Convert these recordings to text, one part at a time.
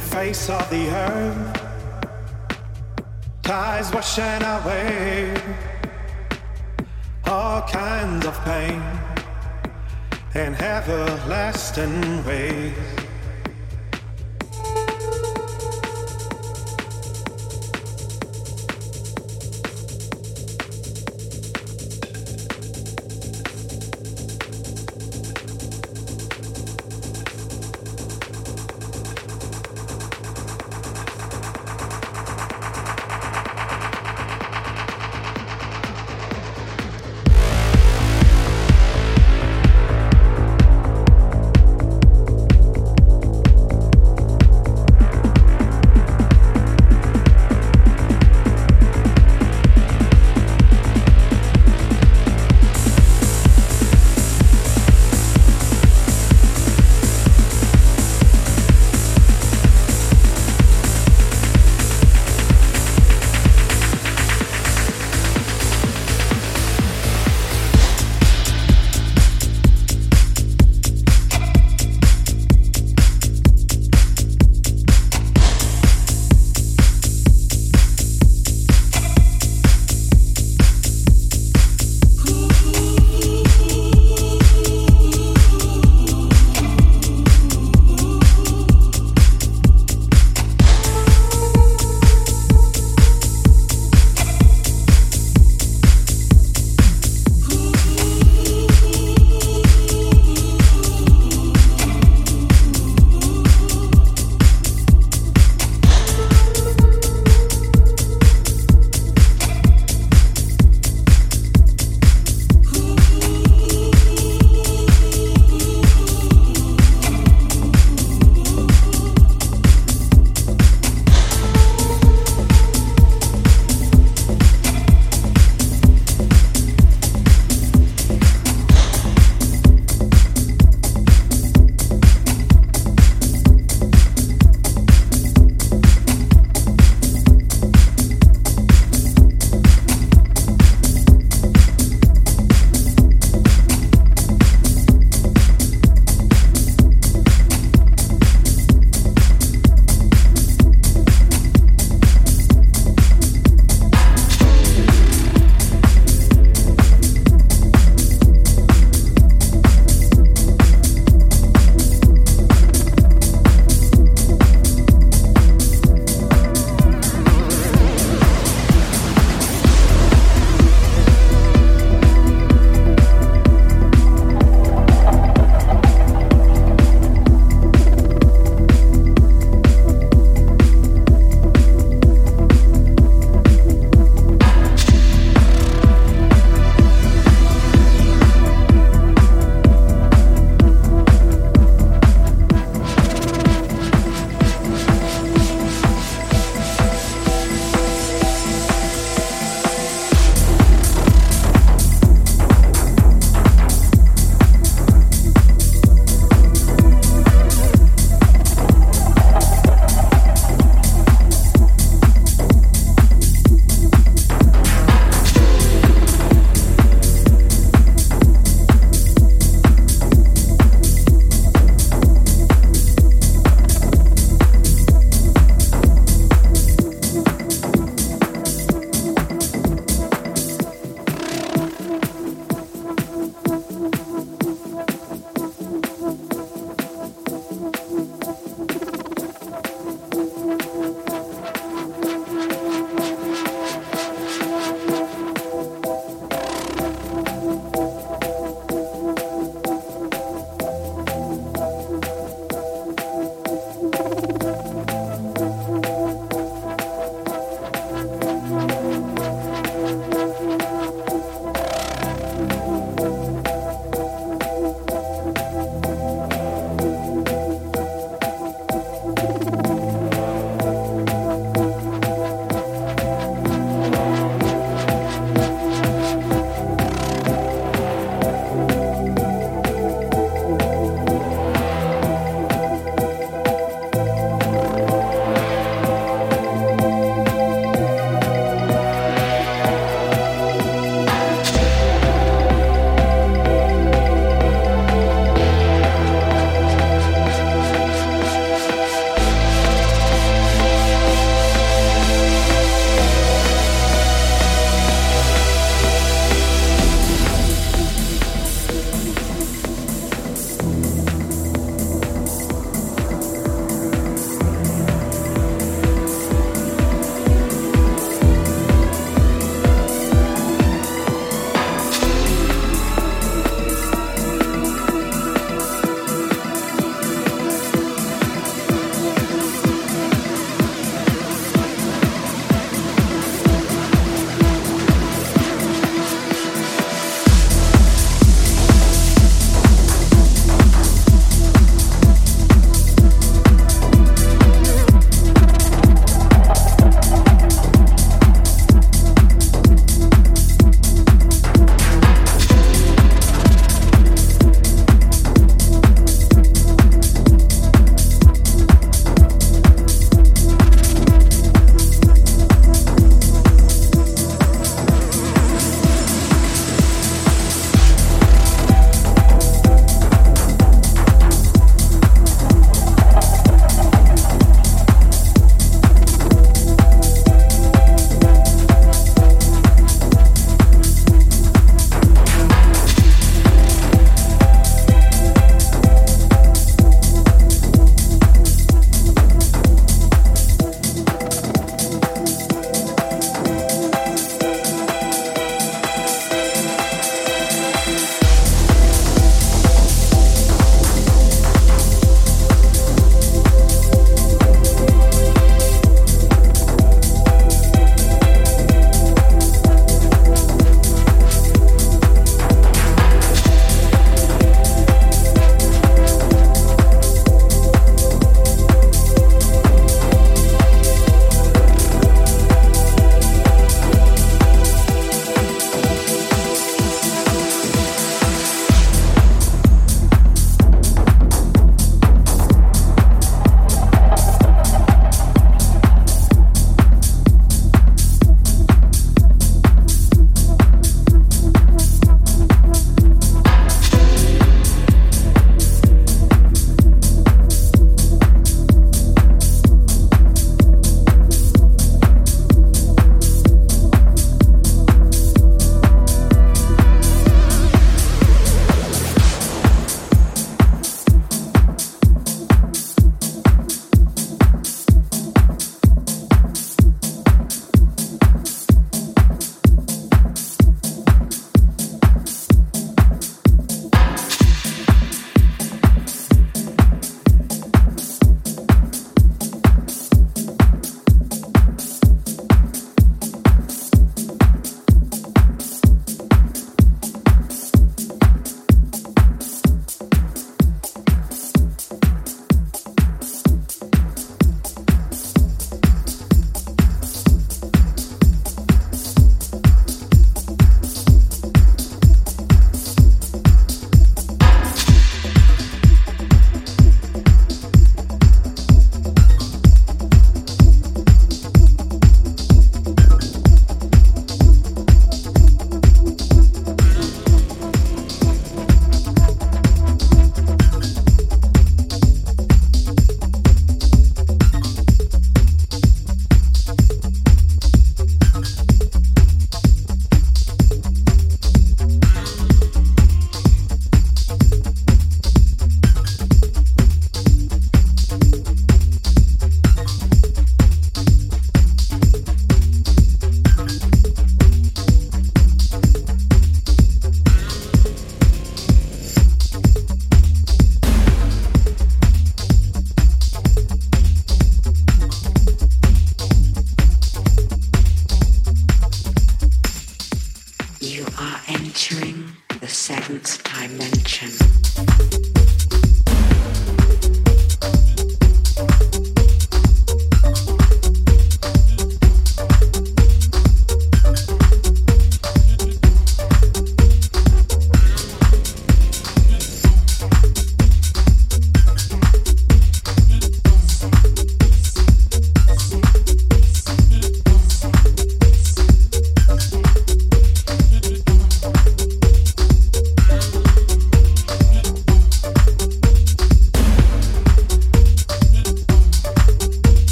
face of the earth. Ties washing away all kinds of pain in everlasting ways.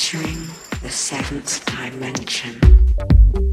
entering the seventh dimension.